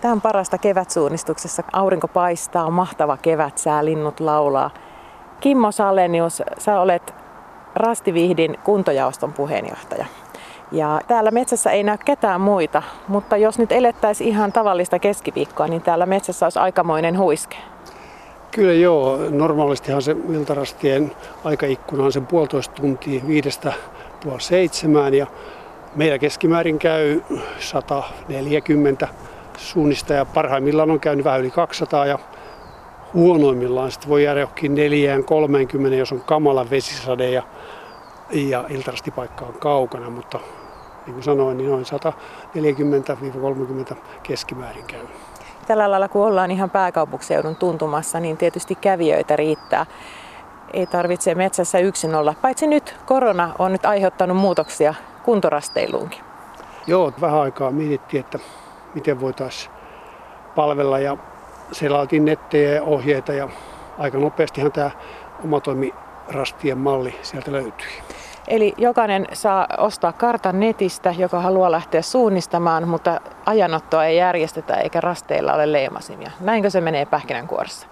Tämä on parasta kevätsuunnistuksessa. Aurinko paistaa, mahtava kevätsää, linnut laulaa. Kimmo Salenius, sä olet Rastivihdin kuntojaoston puheenjohtaja. Ja täällä metsässä ei näy ketään muita, mutta jos nyt elettäisiin ihan tavallista keskiviikkoa, niin täällä metsässä olisi aikamoinen huiske. Kyllä joo. Normaalistihan se iltarastien aikaikkuna on sen puolitoista tuntia viidestä puoli seitsemään ja meillä keskimäärin käy 140 suunnista ja parhaimmillaan on käynyt vähän yli 200 ja huonoimmillaan sitten voi jäädä johonkin 4 30, jos on kamala vesisade ja, ja iltarastipaikka on kaukana, mutta niin kuin sanoin, niin noin 140-30 keskimäärin käy. Tällä lailla kun ollaan ihan pääkaupunkiseudun tuntumassa, niin tietysti kävijöitä riittää. Ei tarvitse metsässä yksin olla, paitsi nyt korona on nyt aiheuttanut muutoksia kuntorasteiluunkin. Joo, vähän aikaa mietittiin, että miten voitaisiin palvella ja selailtiin nettejä ja ohjeita ja aika nopeastihan tämä omatoimirastien malli sieltä löytyi. Eli jokainen saa ostaa kartan netistä, joka haluaa lähteä suunnistamaan, mutta ajanottoa ei järjestetä eikä rasteilla ole leimasimia. Näinkö se menee pähkinänkuoressa?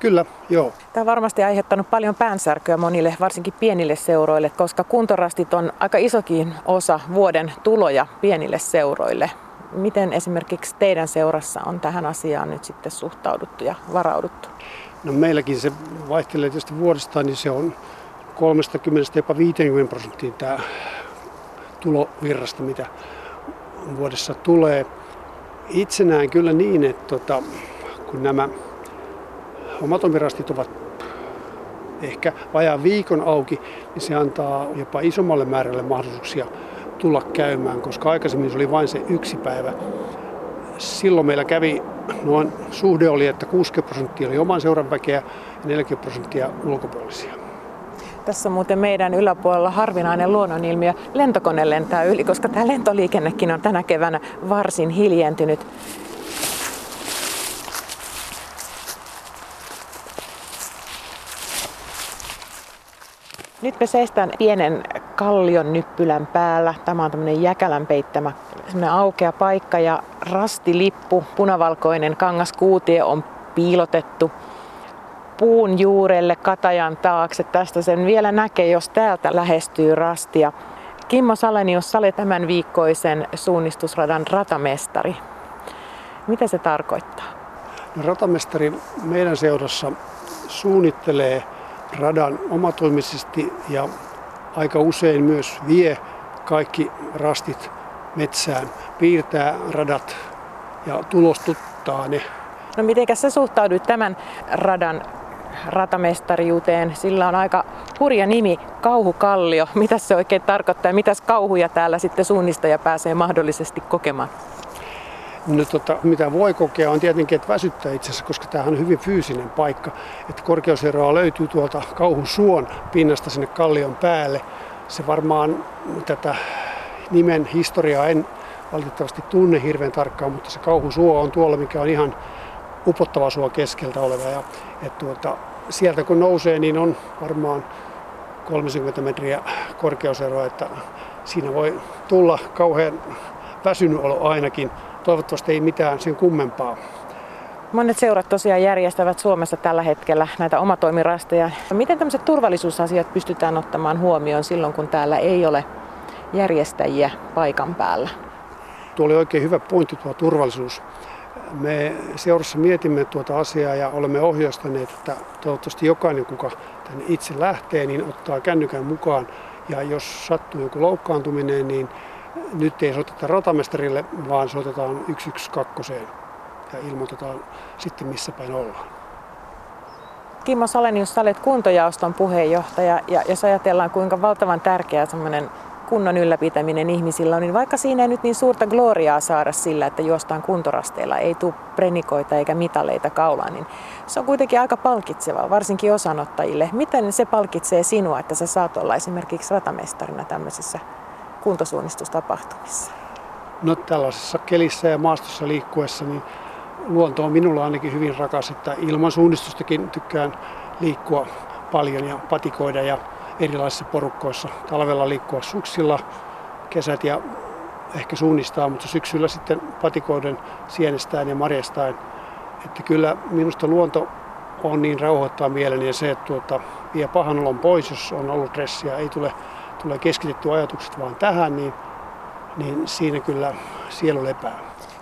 Kyllä, joo. Tämä on varmasti aiheuttanut paljon päänsärkyä monille, varsinkin pienille seuroille, koska kuntorastit on aika isokin osa vuoden tuloja pienille seuroille. Miten esimerkiksi teidän seurassa on tähän asiaan nyt sitten suhtauduttu ja varauduttu? No meilläkin se vaihtelee tietysti vuodestaan, niin se on 30 jopa 50 prosenttia tämä tulovirrasta, mitä vuodessa tulee. Itse näen kyllä niin, että tota, kun nämä omatomirastit ovat ehkä vajaan viikon auki, niin se antaa jopa isommalle määrälle mahdollisuuksia tulla käymään, koska aikaisemmin se oli vain se yksi päivä. Silloin meillä kävi, noin suhde oli, että 60 prosenttia oli oman seuran väkeä ja 40 prosenttia ulkopuolisia. Tässä on muuten meidän yläpuolella harvinainen luonnonilmiö. Lentokone lentää yli, koska tämä lentoliikennekin on tänä keväänä varsin hiljentynyt. Nyt me seistään pienen kallion nyppylän päällä. Tämä on tämmöinen jäkälän peittämä aukea paikka ja rastilippu, punavalkoinen kangaskuutie on piilotettu puun juurelle katajan taakse. Tästä sen vielä näkee, jos täältä lähestyy rastia. Kimmo Salenius, sä olet tämän viikkoisen suunnistusradan ratamestari. Mitä se tarkoittaa? No, ratamestari meidän seurassa suunnittelee radan omatoimisesti ja aika usein myös vie kaikki rastit metsään, piirtää radat ja tulostuttaa ne. No miten sä suhtaudut tämän radan ratamestariuteen. Sillä on aika hurja nimi, Kauhukallio. Mitä se oikein tarkoittaa ja mitäs kauhuja täällä sitten suunnistaja pääsee mahdollisesti kokemaan? No, tota, mitä voi kokea on tietenkin, että väsyttää itse asiassa, koska tämä on hyvin fyysinen paikka. Että korkeuseroa löytyy tuolta kauhusuon pinnasta sinne kallion päälle. Se varmaan tätä nimen historiaa en valitettavasti tunne hirveän tarkkaan, mutta se kauhusuo on tuolla, mikä on ihan upottava suo keskeltä oleva. Ja, et tuota, sieltä kun nousee, niin on varmaan 30 metriä korkeuseroa, että siinä voi tulla kauhean väsynyt olo ainakin. Toivottavasti ei mitään sen kummempaa. Monet seurat tosiaan järjestävät Suomessa tällä hetkellä näitä omatoimirasteja. Miten tämmöiset turvallisuusasiat pystytään ottamaan huomioon silloin, kun täällä ei ole järjestäjiä paikan päällä? Tuo oli oikein hyvä pointti tuo turvallisuus. Me seurassa mietimme tuota asiaa ja olemme ohjastaneet, että toivottavasti jokainen, kuka tänne itse lähtee, niin ottaa kännykän mukaan. Ja jos sattuu joku loukkaantuminen, niin nyt ei soiteta ratamestarille, vaan soitetaan 112 ja ilmoitetaan sitten missä päin ollaan. Kimmo Salenius, olet kuntojaoston puheenjohtaja ja jos ajatellaan kuinka valtavan tärkeä semmoinen kunnon ylläpitäminen ihmisillä on, niin vaikka siinä ei nyt niin suurta gloriaa saada sillä, että juostaan kuntorasteilla, ei tule prenikoita eikä mitaleita kaulaan, niin se on kuitenkin aika palkitsevaa, varsinkin osanottajille. Miten se palkitsee sinua, että sä saat olla esimerkiksi ratamestarina tämmöisissä kuntosuunnistustapahtumissa? No tällaisessa kelissä ja maastossa liikkuessa, niin luonto on minulla ainakin hyvin rakas, että ilman suunnistustakin tykkään liikkua paljon ja patikoida ja erilaisissa porukkoissa. Talvella liikkua suksilla, kesät ja ehkä suunnistaa, mutta syksyllä sitten patikoiden sienestään ja marjastaan. Että kyllä minusta luonto on niin rauhoittaa mieleni ja se, että tuota, vie pahan olon pois, jos on ollut stressiä, ei tule, tule keskitetty ajatukset vaan tähän, niin, niin siinä kyllä sielu lepää.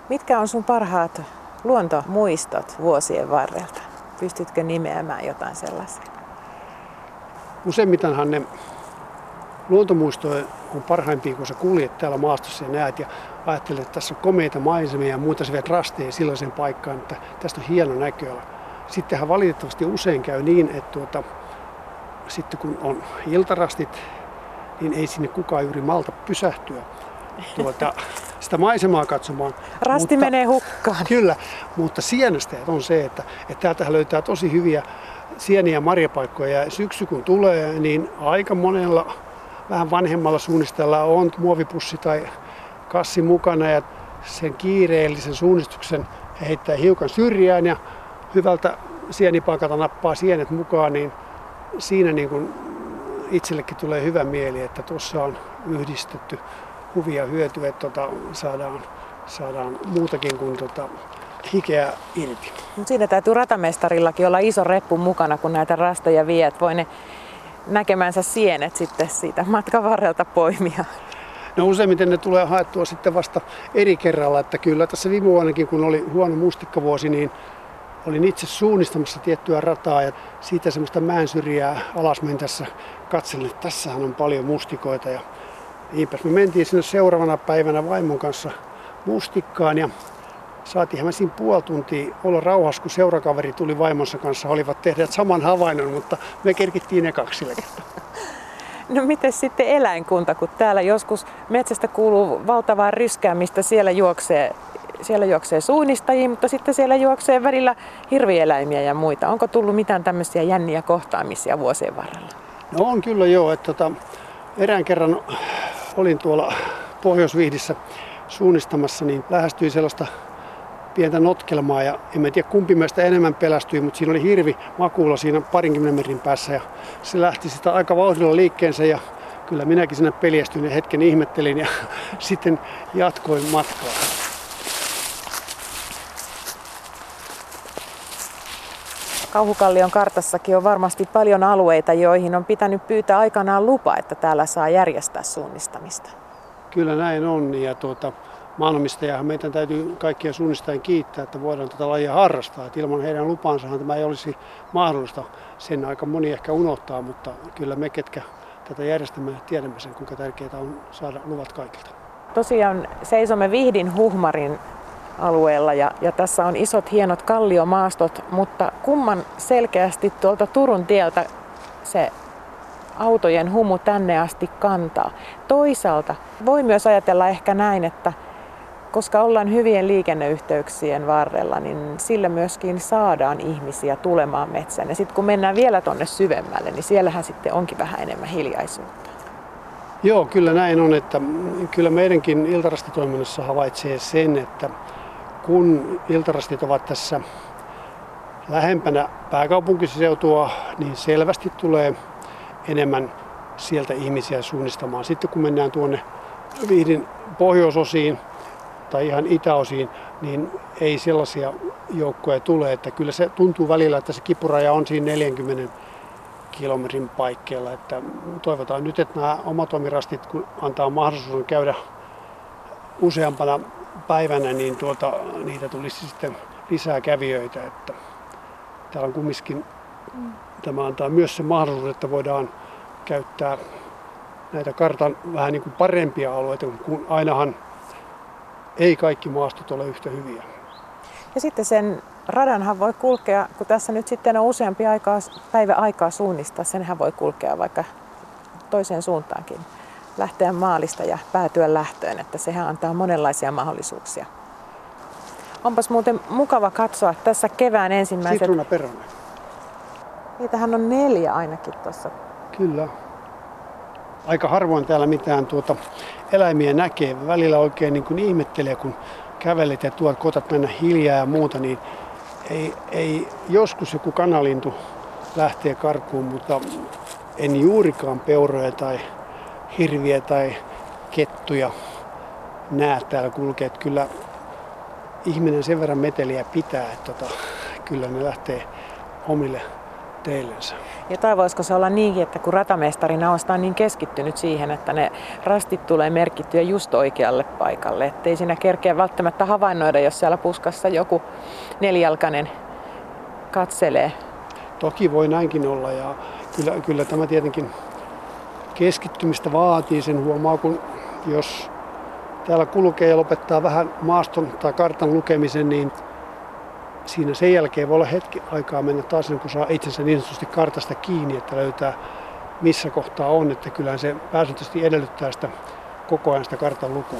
Mitkä on sun parhaat luontomuistot vuosien varrelta? Pystytkö nimeämään jotain sellaisia? Useimmitenhan ne luontomuistoja on parhaimpia, kun sä kuljet täällä maastossa ja näet ja ajattelet, että tässä on komeita maisemia ja muuta sä viet rasteja sellaiseen paikkaan, että tästä on hieno näköala. Sittenhän valitettavasti usein käy niin, että tuota, sitten kun on iltarastit, niin ei sinne kukaan juuri malta pysähtyä tuota, sitä maisemaa katsomaan. Rasti mutta, menee hukkaan. Kyllä, mutta sienestäjät on se, että, että täältä löytää tosi hyviä sieniä ja marjapaikkoja. Ja syksy kun tulee, niin aika monella vähän vanhemmalla suunnistella on muovipussi tai kassi mukana ja sen kiireellisen suunnistuksen he heittää hiukan syrjään ja hyvältä sienipaikalta nappaa sienet mukaan, niin siinä niin kuin itsellekin tulee hyvä mieli, että tuossa on yhdistetty huvia hyötyä, että tota, saadaan, saadaan muutakin kuin tota, hikeä irti. Mut siinä täytyy ratamestarillakin olla iso reppu mukana, kun näitä rastoja viet. Voi ne näkemänsä sienet sitten siitä matkan varrelta poimia. No useimmiten ne tulee haettua sitten vasta eri kerralla, että kyllä tässä viime vuonnakin, kun oli huono mustikkavuosi, niin olin itse suunnistamassa tiettyä rataa ja siitä semmoista mäen syrjää alas mentässä katselin, että tässähän on paljon mustikoita ja niinpäs. Me mentiin sinne seuraavana päivänä vaimon kanssa mustikkaan ja saatiin me siinä puoli tuntia olla rauhassa, kun seurakaveri tuli vaimonsa kanssa. Olivat tehneet saman havainnon, mutta me kerkittiin ne kaksi No miten sitten eläinkunta, kun täällä joskus metsästä kuuluu valtavaa ryskäämistä, siellä juoksee, siellä juoksee suunnistajia, mutta sitten siellä juoksee välillä hirvieläimiä ja muita. Onko tullut mitään tämmöisiä jänniä kohtaamisia vuosien varrella? No on kyllä joo, että tota, erään kerran olin tuolla Pohjoisviihdissä suunnistamassa, niin lähestyi sellaista pientä notkelmaa ja en tiedä kumpi meistä enemmän pelästyi, mutta siinä oli hirvi makuulla siinä parinkymmenen metrin päässä ja se lähti sitä aika vauhdilla liikkeensä ja kyllä minäkin sinne peljästyin ja hetken ihmettelin ja sitten jatkoin matkaa. Kauhukallion kartassakin on varmasti paljon alueita, joihin on pitänyt pyytää aikanaan lupa, että täällä saa järjestää suunnistamista. Kyllä näin on ja tuota, maanomistajahan meidän täytyy kaikkia suunnistajien kiittää, että voidaan tätä lajia harrastaa. Että ilman heidän lupansahan tämä ei olisi mahdollista. Sen aika moni ehkä unohtaa, mutta kyllä me, ketkä tätä järjestämme, tiedämme sen, kuinka tärkeää on saada luvat kaikilta. Tosiaan seisomme Vihdin Huhmarin alueella ja, ja tässä on isot hienot kalliomaastot, mutta kumman selkeästi tuolta Turun tieltä se autojen humu tänne asti kantaa. Toisaalta voi myös ajatella ehkä näin, että koska ollaan hyvien liikenneyhteyksien varrella, niin sillä myöskin saadaan ihmisiä tulemaan metsään. Ja sitten kun mennään vielä tuonne syvemmälle, niin siellähän sitten onkin vähän enemmän hiljaisuutta. Joo, kyllä näin on, että kyllä meidänkin iltarastitoiminnassa havaitsee sen, että kun iltarastit ovat tässä lähempänä pääkaupunkiseutua, niin selvästi tulee enemmän sieltä ihmisiä suunnistamaan. Sitten kun mennään tuonne Vihdin pohjoisosiin, tai ihan itäosiin, niin ei sellaisia joukkoja tule. Että kyllä se tuntuu välillä, että se kipuraja on siinä 40 kilometrin paikkeilla. Että toivotaan nyt, että nämä omatoimirastit, kun antaa mahdollisuuden käydä useampana päivänä, niin tuota, niitä tulisi sitten lisää kävijöitä. Että täällä on kumminkin, tämä antaa myös se mahdollisuus, että voidaan käyttää näitä kartan vähän niin kuin parempia alueita, kun ainahan ei kaikki maastot ole yhtä hyviä. Ja sitten sen radanhan voi kulkea, kun tässä nyt sitten on useampi aikaa, päivä aikaa suunnistaa, senhän voi kulkea vaikka toiseen suuntaankin. Lähteä maalista ja päätyä lähtöön, että sehän antaa monenlaisia mahdollisuuksia. Onpas muuten mukava katsoa tässä kevään ensimmäiset... Sitruunaperäinen. Niitähän on neljä ainakin tuossa. Kyllä aika harvoin täällä mitään tuota eläimiä näkee. Välillä oikein niin kuin ihmettelee, kun kävelet ja tuot kotat mennä hiljaa ja muuta, niin ei, ei joskus joku kanalintu lähtee karkuun, mutta en juurikaan peuroja tai hirviä tai kettuja näe täällä kulkee. Että kyllä ihminen sen verran meteliä pitää, että tota, kyllä ne lähtee omille teillensä. Ja tai voisiko se olla niinkin, että kun ratamestarina on niin keskittynyt siihen, että ne rastit tulee merkittyä just oikealle paikalle, ettei siinä kerkeä välttämättä havainnoida, jos siellä puskassa joku nelijalkainen katselee. Toki voi näinkin olla ja kyllä, kyllä tämä tietenkin keskittymistä vaatii. Sen huomaa, kun jos täällä kulkee ja lopettaa vähän maaston tai kartan lukemisen, niin siinä sen jälkeen voi olla hetki aikaa mennä taas, kun saa itsensä niin sanotusti kartasta kiinni, että löytää missä kohtaa on, että kyllä se pääsääntöisesti edellyttää sitä koko ajan sitä kartan lukua.